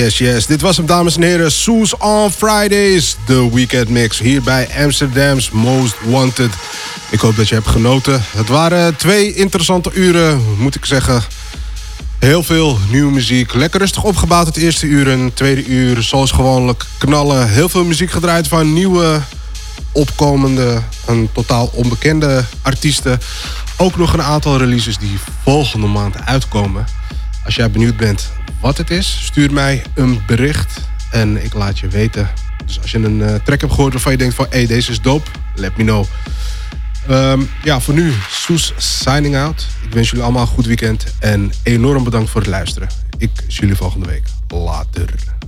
Yes, yes. Dit was hem, dames en heren. Soes on Fridays, de weekend mix. Hier bij Amsterdam's Most Wanted. Ik hoop dat je hebt genoten. Het waren twee interessante uren, moet ik zeggen. Heel veel nieuwe muziek. Lekker rustig opgebouwd het eerste uur. En tweede uur, zoals gewoonlijk, knallen. Heel veel muziek gedraaid van nieuwe, opkomende en totaal onbekende artiesten. Ook nog een aantal releases die volgende maand uitkomen. Als jij benieuwd bent wat het is, stuur mij een bericht en ik laat je weten. Dus als je een uh, track hebt gehoord waarvan je denkt van... hé, hey, deze is dope, let me know. Um, ja, voor nu, Soes signing out. Ik wens jullie allemaal een goed weekend en enorm bedankt voor het luisteren. Ik zie jullie volgende week. Later.